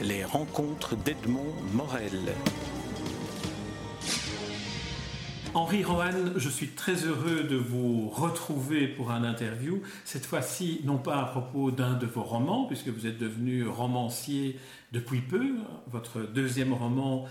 Les rencontres d'Edmond Morel. Henri Rohan, je suis très heureux de vous retrouver pour un interview. Cette fois-ci, non pas à propos d'un de vos romans, puisque vous êtes devenu romancier depuis peu. Votre deuxième roman,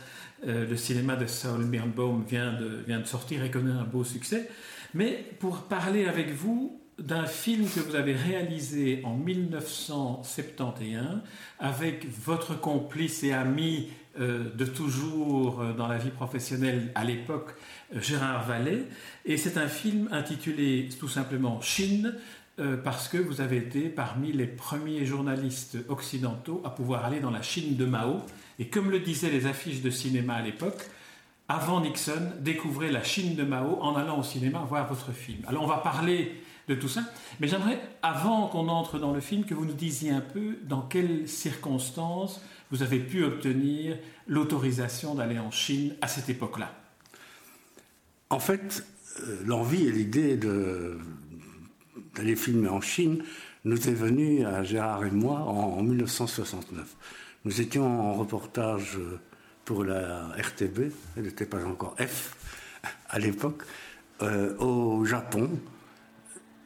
euh, Le cinéma de Saul Birnbaum, vient de, vient de sortir et connaît un beau succès. Mais pour parler avec vous d'un film que vous avez réalisé en 1971 avec votre complice et ami euh, de toujours euh, dans la vie professionnelle à l'époque, euh, Gérard Vallée. Et c'est un film intitulé tout simplement Chine, parce que vous avez été parmi les premiers journalistes occidentaux à pouvoir aller dans la Chine de Mao. Et comme le disaient les affiches de cinéma à l'époque, avant Nixon, découvrez la Chine de Mao en allant au cinéma voir votre film. Alors on va parler tout ça. Mais j'aimerais, avant qu'on entre dans le film, que vous nous disiez un peu dans quelles circonstances vous avez pu obtenir l'autorisation d'aller en Chine à cette époque-là. En fait, euh, l'envie et l'idée d'aller filmer en Chine nous est venue à Gérard et moi en, 1969. Nous étions en reportage pour la RTB, elle n'était pas encore F à l'époque, euh, au Japon,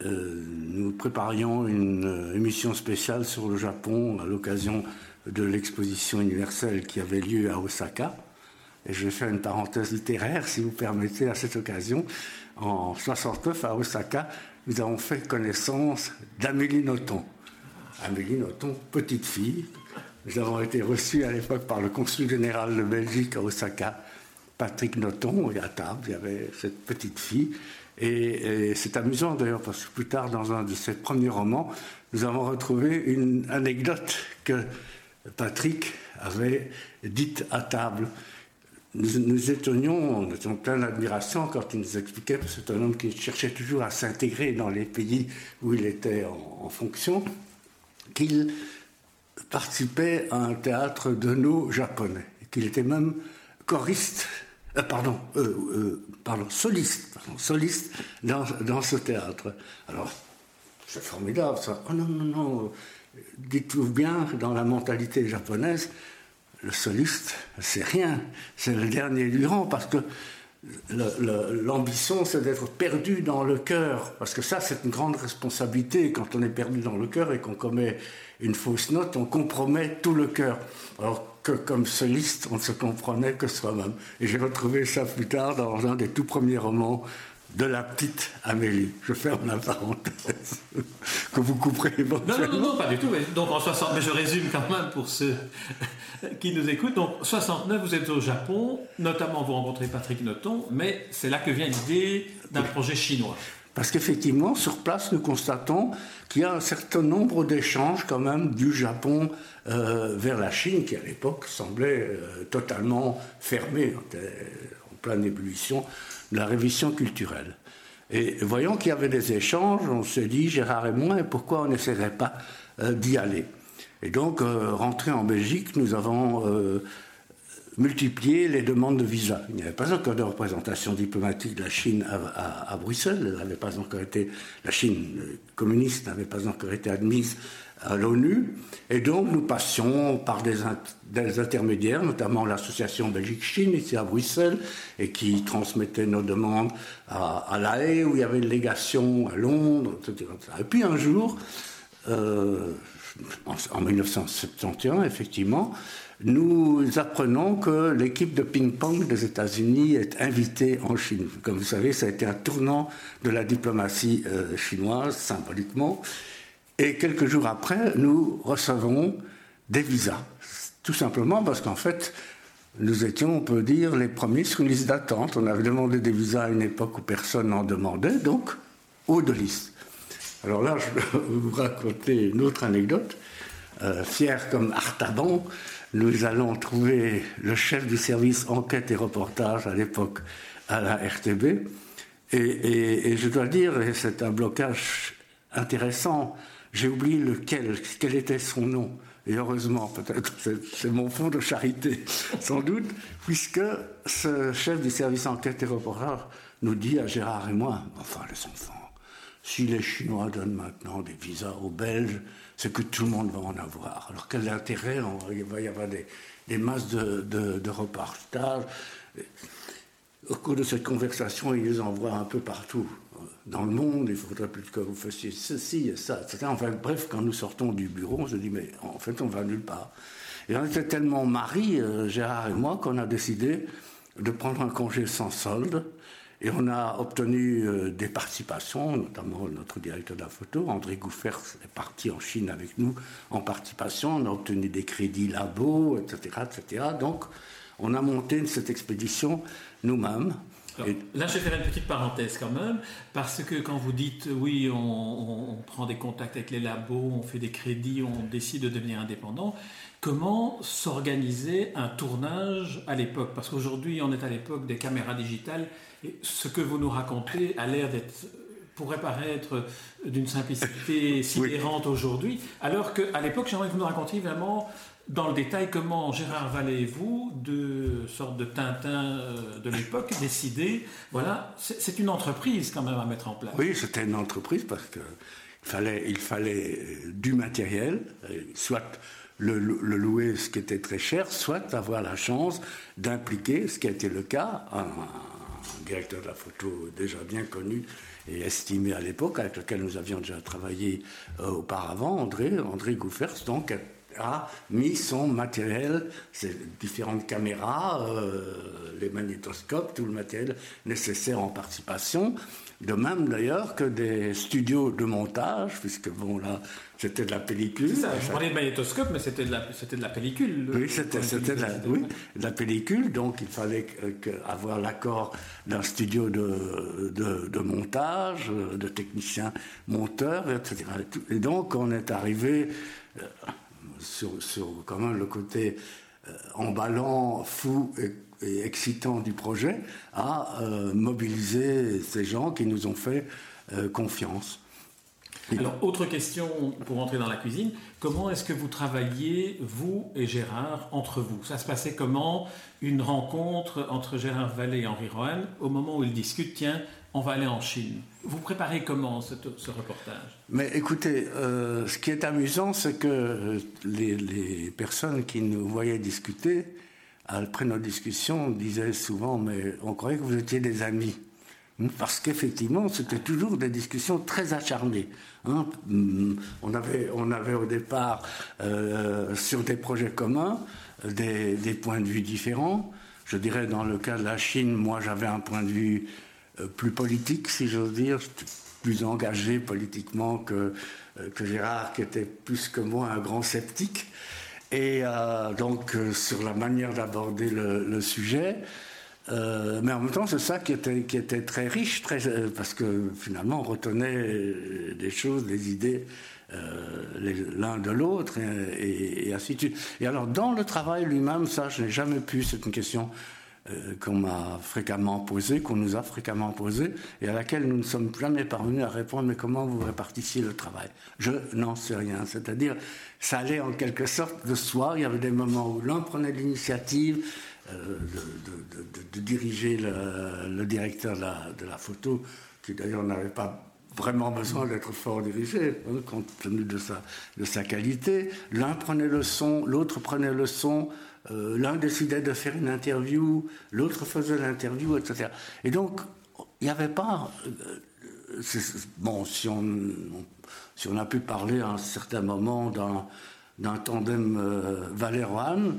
euh, nous préparions une euh, émission spéciale sur le Japon à l'occasion de l'exposition universelle qui avait lieu à Osaka. Et je vais faire une parenthèse littéraire, si vous permettez, à cette occasion. En 69, à Osaka, nous avons fait connaissance d'Amélie Nothomb. Amélie Nothomb, petite fille. Nous avons été reçus à l'époque par le consul général de Belgique à Osaka, Patrick Nothomb, et à table, il y avait cette petite fille. Et, c'est amusant d'ailleurs parce que plus tard, dans un de ses premiers romans, nous avons retrouvé une anecdote que Patrick avait dite à table. Nous, nous étonnions, on était en pleine admiration quand il nous expliquait, parce que c'est un homme qui cherchait toujours à s'intégrer dans les pays où il était en, fonction, qu'il participait à un théâtre de nos japonais, qu'il était même choriste euh, pardon, euh, euh, pardon, soliste, soliste dans, ce théâtre. Alors, c'est formidable ça. Oh non, non, non, dites-vous bien, dans la mentalité japonaise, le soliste, c'est rien, c'est le dernier du rang, parce que l'ambition, c'est d'être perdu dans le cœur, parce que ça, c'est une grande responsabilité. Quand on est perdu dans le cœur et qu'on commet une fausse note, on compromet tout le cœur. Que comme soliste, on ne se comprenait que soi-même. Et j'ai retrouvé ça plus tard dans un des tout premiers romans de la petite Amélie. Je ferme la parenthèse que vous couperez Non, non, non, pas du tout. Mais, donc en 60, mais je résume quand même pour ceux qui nous écoutent. Donc 69, vous êtes au Japon, notamment vous rencontrez Patrick Noton, mais c'est là que vient l'idée d'un projet chinois. Parce qu'effectivement, sur place, nous constatons qu'il y a un certain nombre d'échanges quand même du Japon euh, vers la Chine, qui à l'époque semblait euh, totalement fermée, en pleine ébullition de la révision culturelle. Et voyant qu'il y avait des échanges, on s'est dit, Gérard et moi, pourquoi on n'essaierait pas euh, d'y aller? Et donc, rentré en Belgique, nous avons multiplier les demandes de visa. Il n'y avait pas encore de représentation diplomatique de la Chine à, Bruxelles. La Chine communiste n'avait pas encore été admise à l'ONU. Et donc, nous passions par des, intermédiaires, notamment l'association Belgique-Chine ici à Bruxelles, et qui transmettait nos demandes à, La Haye, où il y avait une légation à Londres, etc. Et puis un jour, euh, en 1971, effectivement, nous apprenons que l'équipe de ping-pong des États-Unis est invitée en Chine. Comme vous savez, ça a été un tournant de la diplomatie euh, chinoise, symboliquement. Et quelques jours après, nous recevons des visas. Tout simplement parce qu'en fait, nous étions, on peut dire, les premiers sur une liste d'attente. On avait demandé des visas à une époque où personne n'en demandait, donc haut de liste. Alors là, je vais vous raconter une autre anecdote. Euh, fier comme Artaban, nous allons trouver le chef du service enquête et reportage à l'époque à la RTB. Et, je dois dire, c'est un blocage intéressant, j'ai oublié lequel, quel était son nom. Et heureusement, peut-être, c'est mon fond de charité, sans doute, puisque ce chef du service enquête et reportage nous dit à Gérard et moi, enfin les enfants, si les Chinois donnent maintenant des visas aux Belges, c'est que tout le monde va en avoir. Alors quel intérêt Il va y avoir des, masses de, de, repartages. Au cours de cette conversation, ils les envoient un peu partout dans le monde. Il faudrait plus que vous fassiez ceci et ça, etc. Enfin, bref, quand nous sortons du bureau, on se dit, mais en fait, on va nulle part. Et on était tellement maris, euh, Gérard et moi, qu'on a décidé de prendre un congé sans solde et on a obtenu euh, des participations, notamment notre directeur de la photo, André Gouffers, est parti en Chine avec nous en participation. On a obtenu des crédits labos, etc., etc. Donc, on a monté cette expédition nous-mêmes. Là, je vais faire une petite parenthèse quand même, parce que quand vous dites oui, on, on, prend des contacts avec les labos, on fait des crédits, on décide de devenir indépendant, comment s'organiser un tournage à l'époque? Parce qu'aujourd'hui, on est à l'époque des caméras digitales ce que vous nous racontez a l'air d'être pourrait paraître d'une simplicité sidérante aujourd'hui, alors qu'à l'époque, j'aimerais que vous nous racontiez vraiment dans le détail comment Gérard Vallée et vous, de sorte de Tintin euh, de l'époque, décidez, voilà, c'est une entreprise quand même à mettre en place. Oui, c'était une entreprise parce qu'il fallait, il fallait du matériel, euh, soit le, le, louer, ce qui était très cher, soit avoir la chance d'impliquer, ce qui a été le cas, un, directeur de la photo déjà bien connu et estimé à l'époque, avec lequel nous avions déjà travaillé euh, auparavant, André, André Gouffers, donc a mis son matériel, ses différentes caméras, euh, les magnétoscopes, tout le matériel nécessaire en participation. De même d'ailleurs que des studios de montage, puisque bon là, c'était de la pellicule. Ça, je parlais de magnétoscope, mais c'était de, la, c'était de la pellicule. Oui, c'était, de, la, oui, de la pellicule, donc il fallait avoir l'accord d'un studio de, de, de, montage, de techniciens monteurs, etc. Et donc on est arrivé euh, sur, sur quand même le côté emballant, fou et et excitant du projet à euh, mobiliser ces gens qui nous ont fait euh, confiance. Alors, autre question pour entrer dans la cuisine. Comment est-ce que vous travailliez, vous et Gérard, entre vous? Ça se passait comment? Une rencontre entre Gérard Vallée et Henri Rohan au moment où ils discutent, tiens, on va aller en Chine. Vous préparez comment ce, reportage? Mais écoutez, euh, ce qui est amusant, c'est que les, les, personnes qui nous voyaient discuter après nos discussions, on disait souvent, mais on croyait que vous étiez des amis. Hmm, parce qu'effectivement, c'était toujours des discussions très acharnées. Hein. Hmm, on, avait, on avait au départ, euh, sur des projets communs, des, points de vue différents. Je dirais, dans le cas de la Chine, moi j'avais un point de vue euh, plus politique, si j'ose dire, plus engagé politiquement que, euh, que Gérard, qui était plus que moi un grand sceptique. Et euh, donc, euh, sur la manière d'aborder le, sujet. Euh, mais en même temps, c'est ça qui était, qui était très riche, parce que finalement, on retenait des choses, des idées l'un de l'autre, et, ainsi de suite. Et alors, dans le travail lui-même, ça, je n'ai jamais pu, c'est une question euh, qu'on m'a fréquemment posée, qu'on nous a fréquemment posée, et à laquelle nous ne sommes jamais parvenus à répondre, mais comment vous répartissiez le travail? Je n'en sais rien. C'est-à-dire, ça allait en quelque sorte de soi. Il y avait des moments où l'un prenait l'initiative euh, de, diriger le, directeur de la, photo, qui d'ailleurs n'avait pas vraiment besoin d'être fort dirigé, hein, compte tenu de sa, de sa qualité. L'un prenait le son, l'autre prenait le son, euh, l'un décidait de faire une interview, l'autre faisait l'interview, etc. Et donc, il n'y avait pas. Euh, bon, si on, si on a pu parler à un certain moment d'un tandem euh, Valéroine,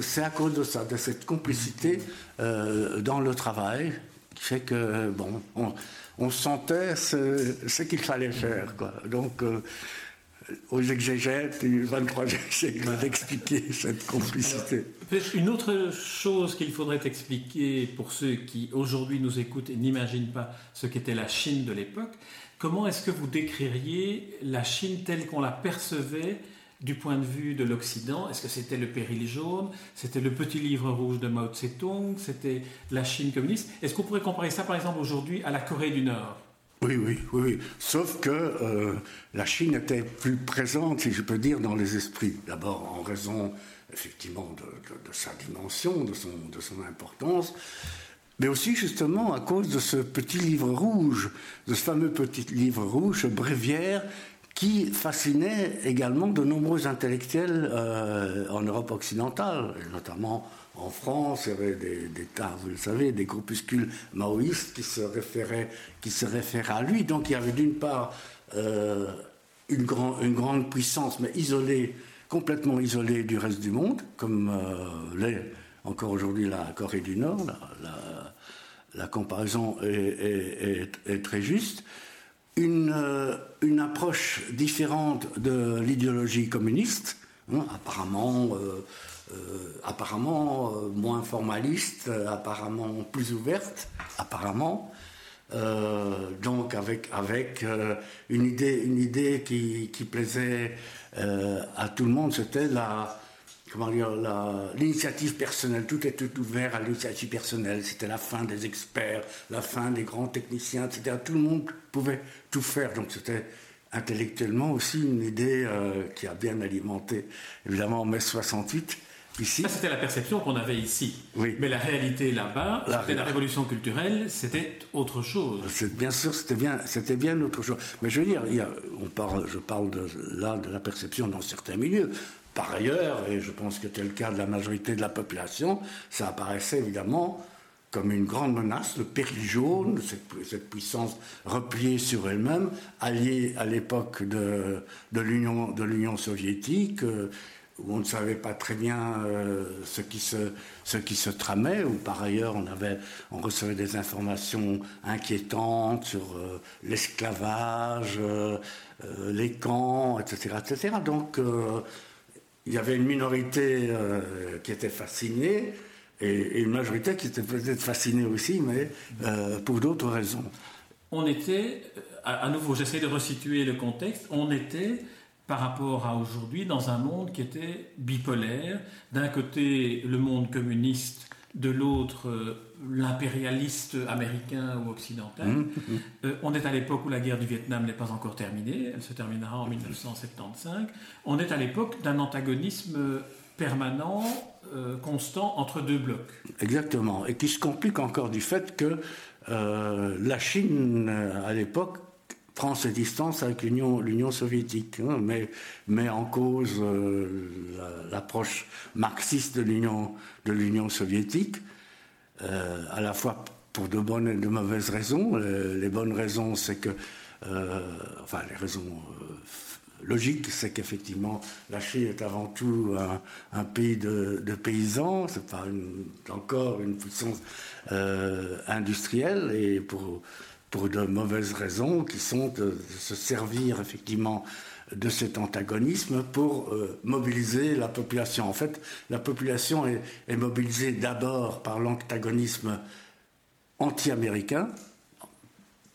c'est à cause de ça, de cette complicité dans le travail, qui fait que, bon, on, sentait ce, qu'il fallait faire. Quoi. Donc, aux exégètes et 23 siècle d'expliquer cette complicité. une autre chose qu'il faudrait expliquer pour ceux qui aujourd'hui nous écoutent et n'imaginent pas ce qu'était la Chine de l'époque, comment est-ce que vous décririez la Chine telle qu'on la percevait du point de vue de l'Occident Est-ce que c'était le péril jaune C'était le petit livre rouge de Mao Tse-tung C'était la Chine communiste Est-ce qu'on pourrait comparer ça par exemple aujourd'hui à la Corée du Nord? Oui, oui, oui, Sauf que euh, la Chine était plus présente, si je peux dire, dans les esprits. D'abord en raison, effectivement, de, sa dimension, de son, importance. mais aussi justement à cause de ce petit livre rouge, de ce fameux petit livre rouge, bréviaire, qui fascinait également de nombreux intellectuels euh, en Europe occidentale, notamment en France, il y avait des, vous le savez, des groupuscules maoïstes qui se référaient, à lui. Donc il y avait d'une part euh, une, une, grande puissance, mais isolée, complètement isolée du reste du monde, comme euh, l'est encore aujourd'hui la Corée du Nord. La, comparaison est, très juste. Une, euh, une, approche différente de l'idéologie communiste, hein, apparemment euh, apparemment euh, moins formaliste, apparemment plus ouverte, apparemment. donc avec, avec une idée, une idée qui, qui plaisait à tout le monde, c'était la, comment dire, l'initiative personnelle. Tout était ouvert à l'initiative personnelle. C'était la fin des experts, la fin des grands techniciens, etc. Tout le monde pouvait tout faire. Donc c'était intellectuellement aussi une idée qui a bien alimenté, évidemment, en mai 68. Ça, c'était la perception qu'on avait ici. Mais la réalité là-bas, la, la révolution culturelle, c'était autre chose. Bien sûr, c'était bien, c'était bien autre chose. Mais je veux dire, il on parle, je parle de, là de la perception dans certains milieux. Par ailleurs, et je pense que c'était le cas de la majorité de la population, ça apparaissait évidemment comme une grande menace, le péril jaune, cette, puissance repliée sur elle-même, alliée à l'époque de, l'Union soviétique, euh, où on ne savait pas très bien euh, ce, qui se, tramait, où par ailleurs on, recevait des informations inquiétantes sur euh, l'esclavage, les camps, etc. etc. Donc il y avait une minorité qui était fascinée et, une majorité qui était peut-être fascinée aussi, mais pour d'autres raisons. On était, à nouveau j'essaie de resituer le contexte, on était par rapport à aujourd'hui dans un monde qui était bipolaire. D'un côté, le monde communiste, de l'autre, euh, l'impérialiste américain ou occidental. Mmh, mmh. Euh, on est à l'époque où la guerre du Vietnam n'est pas encore terminée, elle se terminera en 1975. On est à l'époque d'un antagonisme permanent, euh, constant entre deux blocs. Exactement, et qui se complique encore du fait que la Chine, à l'époque, prend ses distances avec l'Union soviétique, hein, mais met en cause euh, l'approche marxiste de l'Union soviétique, euh, à la fois pour de bonnes et de mauvaises raisons. Les, bonnes raisons, c'est que, euh, enfin, les raisons logiques, c'est qu'effectivement, la Chine est avant tout un, pays de, de paysans, c'est pas encore une puissance industrielle, et pour pour de mauvaises raisons, qui sont de, se servir effectivement de cet antagonisme pour euh, mobiliser la population. En fait, la population est, mobilisée d'abord par l'antagonisme anti-américain,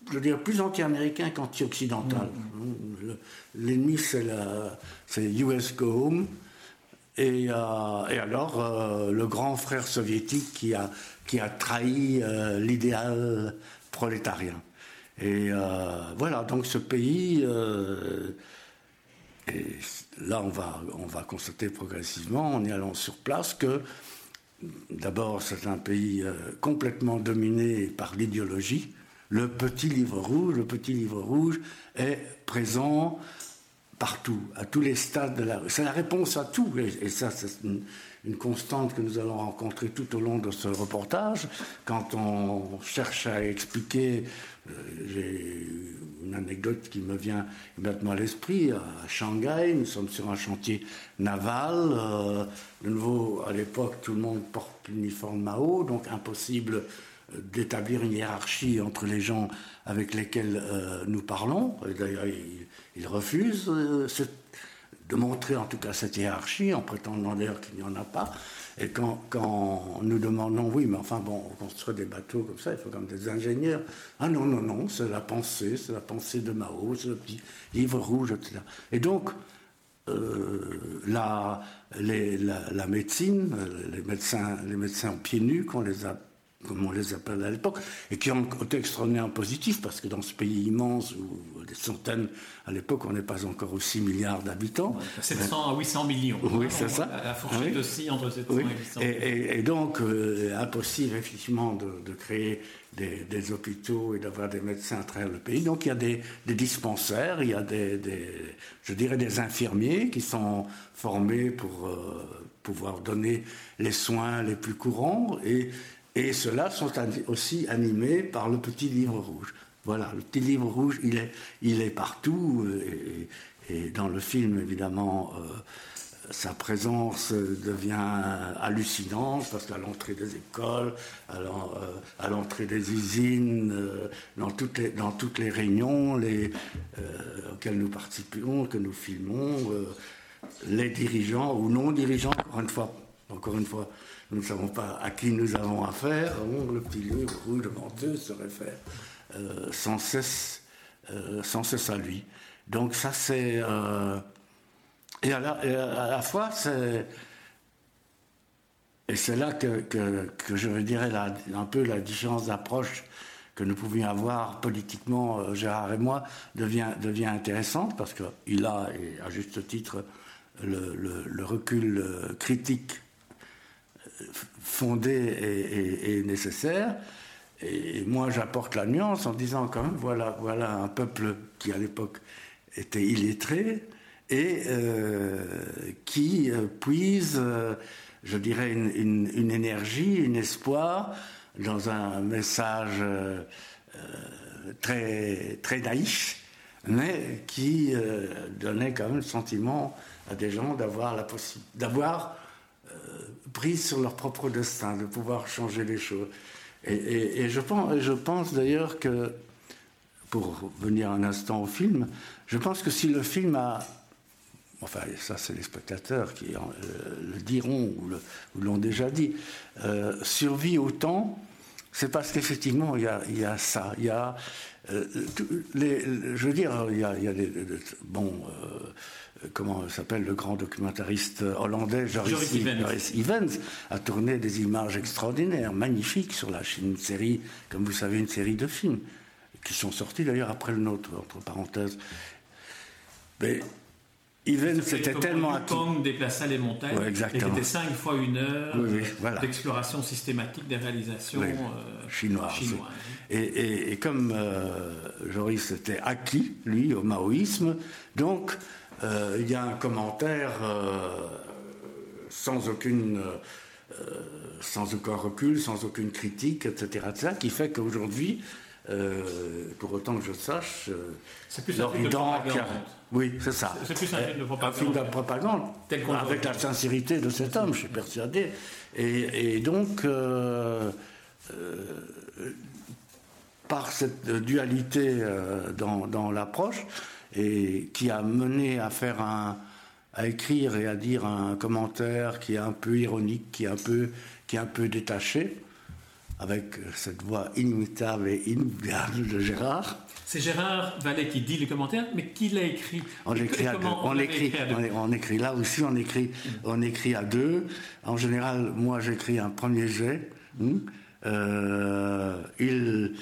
je veux dire plus anti-américain qu'anti-occidental. Mm. L'ennemi, c'est US Go Home. Et, euh, et alors, euh, le grand frère soviétique qui a, qui a trahi l'idéal prolétarien. Et euh, voilà, donc ce pays, euh, et là on va, on va constater progressivement en y allant sur place que d'abord c'est un pays euh, complètement dominé par l'idéologie. Le petit livre rouge, le petit livre rouge est présent partout, à tous les stades de la... C'est la réponse à tout, et, ça c'est une, constante que nous allons rencontrer tout au long de ce reportage, quand on cherche à expliquer, euh, anecdote qui me vient maintenant à l'esprit, à Shanghai, nous sommes sur un chantier naval, euh, de nouveau à l'époque tout le monde porte l'uniforme Mao, donc impossible euh, d'établir une hiérarchie entre les gens avec lesquels nous parlons. D'ailleurs, ils, refusent de montrer en tout cas cette hiérarchie en prétendant d'ailleurs qu'il n'y en a pas. Et quand, quand, nous demandons, oui, mais enfin bon, on construit des bateaux comme ça, il faut comme des ingénieurs. Ah non, non, non, c'est la pensée, c'est la pensée de Mao, c'est le petit livre rouge, etc. Et donc, euh, la, la, médecine, les médecins, les médecins pieds nus, qu'on les a comme on les appelle à l'époque, et qui ont été extraordinairement positifs, parce que dans ce pays immense, où des centaines, à l'époque, on n'est pas encore aux 6 milliards d'habitants. 700 à 800 millions. Oui, c'est ça. La fourchette aussi entre 700 et 800 et, et, donc, euh, impossible, effectivement, de, de créer des, des, hôpitaux et d'avoir des médecins à travers le pays. Donc, il y a des, des dispensaires, il y a des, des, je dirais, des infirmiers qui sont formés pour euh, pouvoir donner les soins les plus courants et et ceux-là sont aussi animés par le petit livre rouge. Voilà, le petit livre rouge, il est, il est partout. Euh, et, dans le film, évidemment, euh, sa présence devient hallucinante parce qu'à l'entrée des écoles, à euh, l'entrée des usines, dans, toutes les, dans toutes les réunions les, auxquelles nous participons, que nous filmons, les dirigeants ou non dirigeants, encore une fois, encore une fois nous ne savons pas à qui nous avons affaire, le petit livre rouge devant eux se réfère euh, sans, cesse, euh, sans cesse à lui. Donc ça c'est... Euh, et, à la, fois c'est... Et c'est là que, que, je dirais un peu la différence d'approche que nous pouvions avoir politiquement, Gérard et moi, devient, devient intéressante parce qu'il a, et à juste titre, le recul critique fondée et, nécessaire. Et moi, j'apporte la nuance en disant quand même, voilà, voilà un peuple qui à l'époque était illettré et euh, qui euh, puise, euh, je dirais, une, énergie, un espoir dans un message très, très naïf, mais qui donnait quand même le sentiment à des gens d'avoir la possibilité, d'avoir prise sur leur propre destin, de pouvoir changer les choses. Et, je pense, je pense d'ailleurs que, pour venir un instant au film, je pense que si le film a, enfin ça c'est les spectateurs qui euh, le diront ou l'ont déjà dit, euh, survit autant, c'est parce qu'effectivement il, y a, ça, il y a, euh, je veux dire, il y a, il y a des, bon comment s'appelle le grand documentariste hollandais Joris, Evans. a tourné des images extraordinaires, magnifiques sur la Chine, une série, comme vous savez, une série de films qui sont sortis d'ailleurs après le nôtre, entre parenthèses. Mais Evans c'était tellement à Kong déplaça les montagnes. Ouais, exactement. C'était cinq fois une heure d'exploration systématique des réalisations euh, chinoises. Et, comme euh, Joris était acquis, lui, au maoïsme, donc euh, il y a un commentaire euh, sans aucune euh, sans aucun recul, sans aucune critique, etc., etc. qui fait qu'aujourd'hui, pour autant que je sache, c'est plus un film de propagande. Oui, c'est ça. C'est plus un film de propagande. Un film de propagande, avec la sincérité de cet homme, je suis persuadé. Et, donc, par cette dualité dans, dans l'approche, et qui a mené à faire un, à écrire et à dire un commentaire qui est un peu ironique, qui est un peu, qui est un peu détaché, avec cette voix inimitable et inoubliable de Gérard. C'est Gérard Vallet qui dit les commentaires, mais qui l'a écrit? On écrit à deux. On, écrit, on, écrit là aussi, on écrit, on écrit à deux. En général, moi j'écris un premier jet. Hmm. Euh, il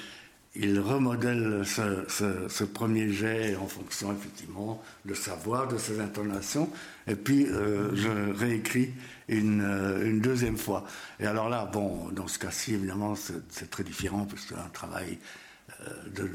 il remodèle ce, premier jet en fonction effectivement de sa voix, de ses intonations, et puis euh, je réécris euh, une, deuxième fois. Et alors là, bon, dans ce cas-ci, évidemment, c'est très différent, parce que c'est un travail euh, de,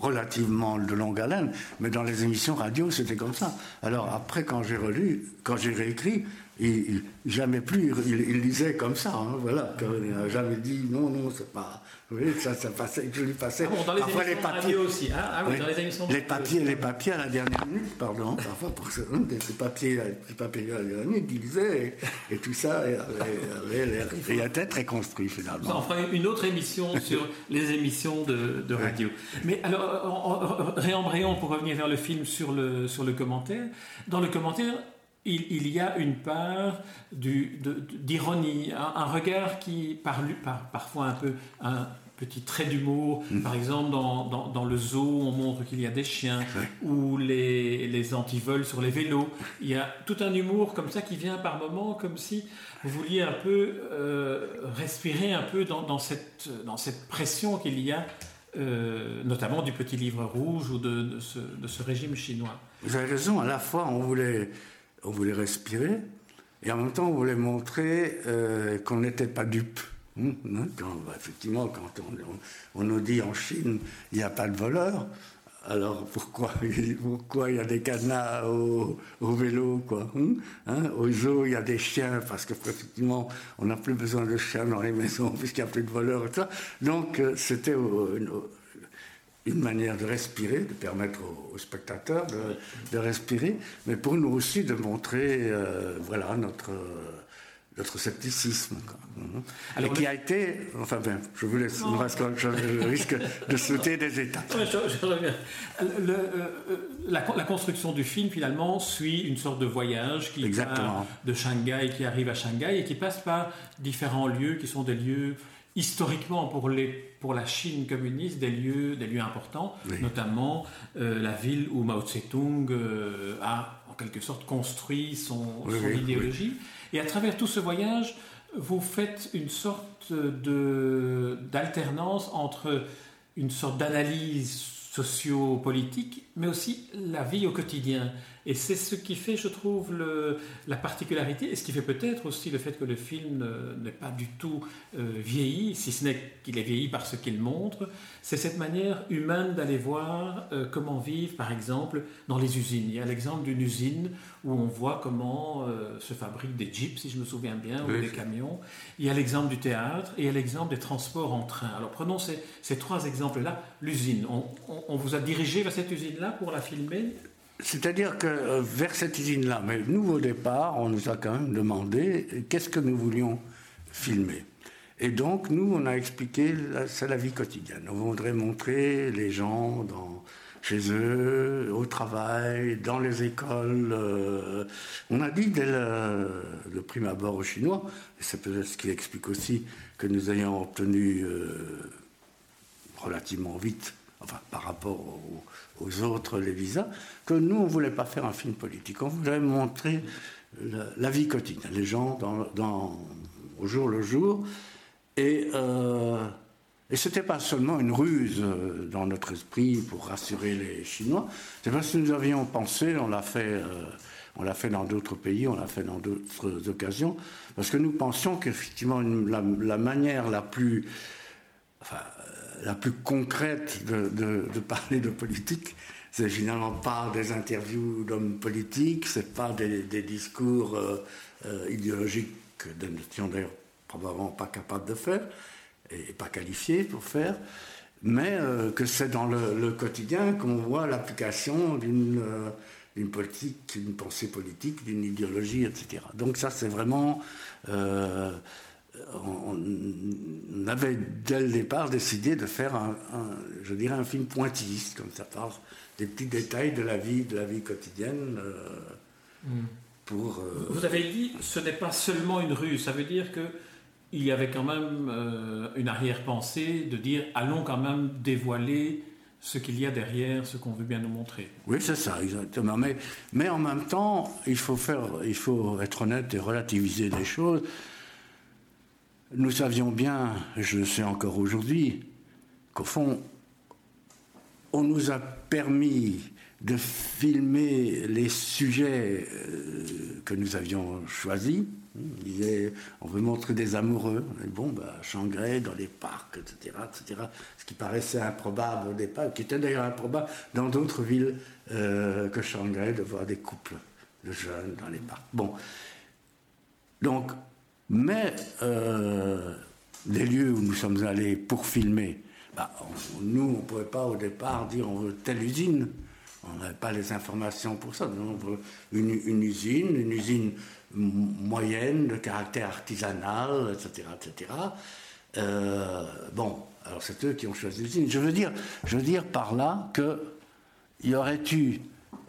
relativement de longue haleine, mais dans les émissions radio, c'était comme ça. Alors après, quand j'ai relu, quand j'ai réécrit, il, jamais plus, il, lisait comme ça, hein, voilà. Il n'a jamais dit non, non, c'est pas. Oui, ça, ça passait, je lui passais. Ah bon, dans les parfois les papiers aussi. Hein ah, oui, dans les émissions. Les papiers, les papiers à la dernière minute, pardon. Parfois, pour ce, des papiers, les papiers à la dernière minute, il lisait et, tout ça avait l'air très construit finalement. On fera une autre émission sur les émissions de, de radio. Mais alors, réembrayons pour revenir vers le film sur le, sur le commentaire. Dans le commentaire, il, y a une part d'ironie, un, regard qui, par, parfois un peu petits traits d'humour. Mm. Par exemple, dans, dans, dans le zoo, on montre qu'il y a des chiens, ou les, les antivols sur les vélos. Il y a tout un humour comme ça qui vient par moments, comme si vous vouliez un peu euh, respirer un peu dans, dans, cette, dans cette pression qu'il y a, euh, notamment du petit livre rouge ou de, de, ce, de, ce, régime chinois. Vous avez raison, à la fois on voulait, on voulait respirer, et en même temps on voulait montrer euh, qu'on n'était pas dupe. Hum, hein, bah, effectivement, quand on, on, nous dit en Chine, il n'y a pas de voleurs, alors pourquoi, pourquoi il y a des cadenas au, vélo quoi hein? Au zoo, il y a des chiens, parce qu'effectivement, on n'a plus besoin de chiens dans les maisons, puisqu'il n'y a plus de voleurs et tout ça. Donc, euh, c'était une, manière de respirer, de permettre aux, aux spectateurs de, de, respirer, mais pour nous aussi de montrer euh, voilà, notre notre scepticisme. Mmh. Alors, et qui a été, enfin ben, je vous laisse, non. je, risque de sauter des étapes. Ouais, je, je, reviens. Le, euh, la, la, construction du film, finalement, suit une sorte de voyage qui Exactement. de Shanghai, qui arrive à Shanghai et qui passe par différents lieux qui sont des lieux historiquement pour, les, pour la Chine communiste des lieux, des lieux importants, oui. notamment euh, la ville où Mao Tse-tung euh, a en quelque sorte construit son, oui, son oui, idéologie. Et à travers tout ce voyage, vous faites une sorte d'alternance entre une sorte d'analyse sociopolitique, mais aussi la vie au quotidien. Et c'est ce qui fait, je trouve, le, la particularité, et ce qui fait peut-être aussi le fait que le film n'est pas du tout euh, vieilli, si ce n'est qu'il est vieilli par ce qu'il montre, c'est cette manière humaine d'aller voir euh, comment vivent, par exemple, dans les usines. Il y a l'exemple d'une usine où on voit comment euh, se fabriquent des jeeps, si je me souviens bien, oui. ou des camions. Il y a l'exemple du théâtre et il y a l'exemple des transports en train. Alors prenons ces, ces trois exemples-là. L'usine, on, on, on vous a dirigé vers cette usine-là pour la filmer? C'est-à-dire que euh, vers cette usine-là, mais nous au départ, on nous a quand même demandé qu'est-ce que nous voulions filmer? Et donc, nous, on a expliqué, c'est la vie quotidienne. On voudrait montrer les gens dans, chez eux, au travail, dans les écoles. Euh, on a dit dès le, le prime abord aux Chinois, et c'est peut-être ce qui explique aussi que nous ayons obtenu euh, relativement vite, enfin par rapport au, aux autres les visas, que nous, on ne voulait pas faire un film politique. On voulait montrer la, vie quotidienne, les gens dans, au jour le jour. Et, euh, et ce n'était pas seulement une ruse dans notre esprit pour rassurer les Chinois, c'est parce que nous avions pensé, on l'a fait, euh, on l'a fait dans d'autres pays, on l'a fait dans d'autres occasions, parce que nous pensions qu'effectivement la, manière la plus, la plus concrète de, parler de politique, c'est finalement pas des interviews d'hommes politiques, c'est pas des, discours euh, euh, idéologiques que nous n'étions d'ailleurs probablement pas capables de faire et pas qualifiés pour faire, mais euh, que c'est dans le, quotidien qu'on voit l'application d'une politique, d'une pensée politique, d'une idéologie, etc. Donc ça c'est vraiment on avait dès le départ décidé de faire un, un, je dirais un film pointilliste comme ça parle des petits détails de la vie de la vie quotidienne euh, mm. pour euh... vous avez dit ce n'est pas seulement une rue ça veut dire que il y avait quand même euh, une arrière-pensée de dire allons quand même dévoiler ce qu'il y a derrière ce qu'on veut bien nous montrer. Oui c'est ça exactement. Mais, mais en même temps il faut faire il faut être honnête et relativiser des choses nous savions bien, je le sais encore aujourd'hui, qu'au fond, on nous a permis de filmer les sujets euh, que nous avions choisis. On, disait, on veut montrer des amoureux. Bon, bah, Shanghai, dans les parcs, etc., etc. Ce qui paraissait improbable au départ, qui était d'ailleurs improbable dans d'autres villes euh, que Shanghai, de voir des couples de jeunes dans les parcs. Bon. Donc, mais euh, les lieux où nous sommes allés pour filmer, bah, nous, on ne pouvait pas au départ dire on veut telle usine. On n'avait pas les informations pour ça. On veut une, usine, une usine moyenne, de caractère artisanal, etc. etc. Euh, bon, alors c'est eux qui ont choisi l'usine. Je veux dire, je veux dire par là qu'il y aurait eu,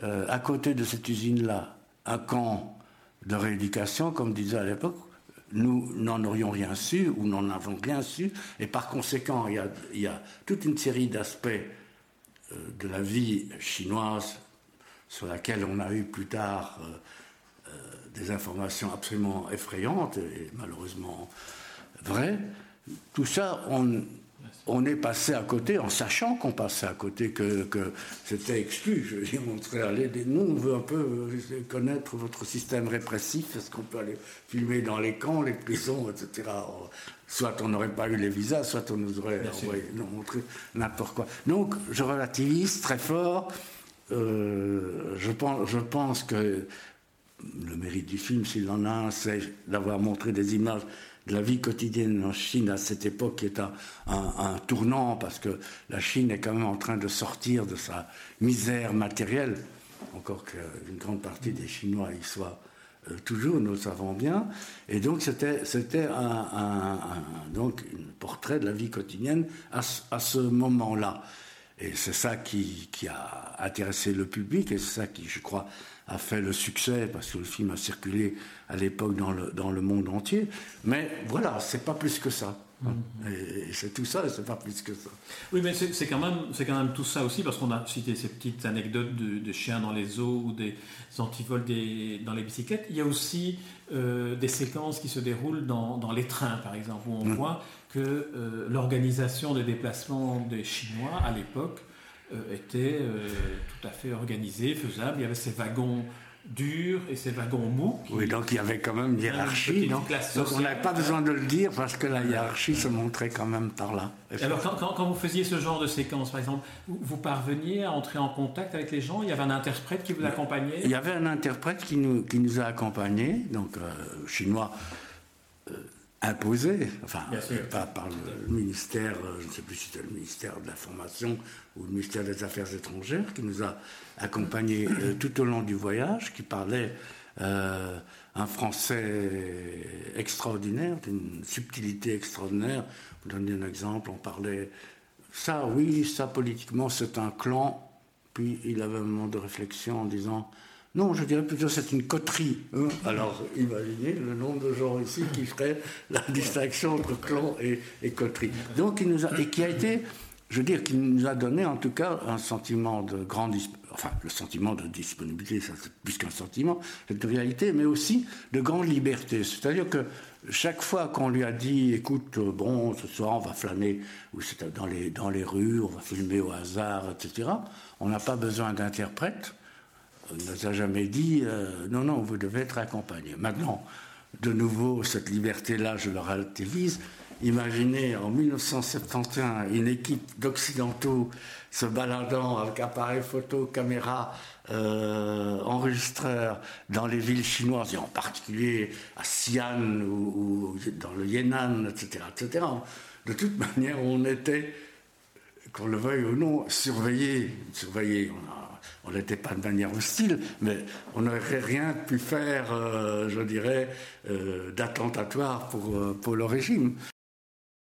à côté de cette usine-là, un camp de rééducation, comme disait à l'époque, nous n'en aurions rien su ou n'en avons rien su. Et par conséquent, il y a, toute une série d'aspects euh, de la vie chinoise sur laquelle on a eu plus tard euh, euh, des informations absolument effrayantes et malheureusement vraies. Tout ça, on, on est passé à côté en sachant qu'on passait à côté, que, c'était exclu. Je veux dire, on serait allé. Nous, on veut un peu euh, connaître votre système répressif. Est-ce qu'on peut aller filmer dans les camps, les prisons, etc. Soit on n'aurait pas eu les visas, soit on nous aurait montré n'importe quoi. Donc, je relativise très fort. Euh, je, pense, je pense que le mérite du film, s'il en a un, c'est d'avoir montré des images la vie quotidienne en Chine à cette époque est un, tournant parce que la Chine est quand même en train de sortir de sa misère matérielle, encore qu'une grande partie des Chinois y soient euh, toujours, nous le savons bien. Et donc c'était, un, donc un portrait de la vie quotidienne à, ce moment-là. Et c'est ça qui, a intéressé le public et c'est ça qui, je crois, a fait le succès parce que le film a circulé à l'époque dans le, dans le monde entier. Mais voilà, c'est pas plus que ça. Mm-hmm. Et c'est tout ça, c'est pas plus que ça. Oui, mais c'est quand, même, quand même tout ça aussi, parce qu'on a cité ces petites anecdotes de, chiens dans les eaux ou des antivols des, dans les bicyclettes. Il y a aussi euh, des séquences qui se déroulent dans, dans, les trains, par exemple, où on mm. voit que euh, l'organisation des déplacements des Chinois à l'époque était euh, tout à fait organisé, faisable. Il y avait ces wagons durs et ces wagons mous. Oui, donc il y avait quand même une hiérarchie. donc on n'avait pas besoin de le dire parce que la hiérarchie se montrait quand même par là. Alors quand, quand, vous faisiez ce genre de séquence, par exemple, vous, parveniez à entrer en contact avec les gens? Il y avait un interprète qui vous accompagnait? Il y avait un interprète qui nous, qui nous a accompagnés, donc euh, chinois imposé, enfin, pas par le ministère, euh, je ne sais plus si c'était le ministère de l'Information ou le ministère des Affaires étrangères, qui nous a accompagnés euh, tout au long du voyage, qui parlait euh, un français extraordinaire, d'une subtilité extraordinaire. Pour donner un exemple, on parlait ça, oui, ça politiquement, c'est un clan. Puis il avait un moment de réflexion en disant non, je dirais plutôt c'est une coterie. Hein. Alors, imaginez le nombre de gens ici qui ferait la distinction entre clan et, coterie. Donc, il nous a, et qui a été, je veux dire, qui nous a donné en tout cas un sentiment de grande, enfin, le sentiment de disponibilité, ça c'est plus qu'un sentiment, c'est une réalité, mais aussi de grande liberté. C'est-à-dire que chaque fois qu'on lui a dit, écoute, bon, ce soir on va flâner, ou c'est dans les, dans les rues, on va filmer au hasard, etc., on n'a pas besoin d'interprète ne nous a jamais dit euh, non, non, vous devez être accompagné. Maintenant, de nouveau, cette liberté-là, je le relativise. Imaginez en 1971 une équipe d'Occidentaux se baladant avec appareil photo, caméra, euh, enregistreur dans les villes chinoises, et en particulier à Xi'an ou, dans le Yan'an, etc., etc. De toute manière, on était, qu'on le veuille ou non, surveillé. surveillé. On n'était pas de manière hostile, mais on n'aurait rien pu faire, euh, je dirais, euh, d'attentatoire pour, euh, pour le régime.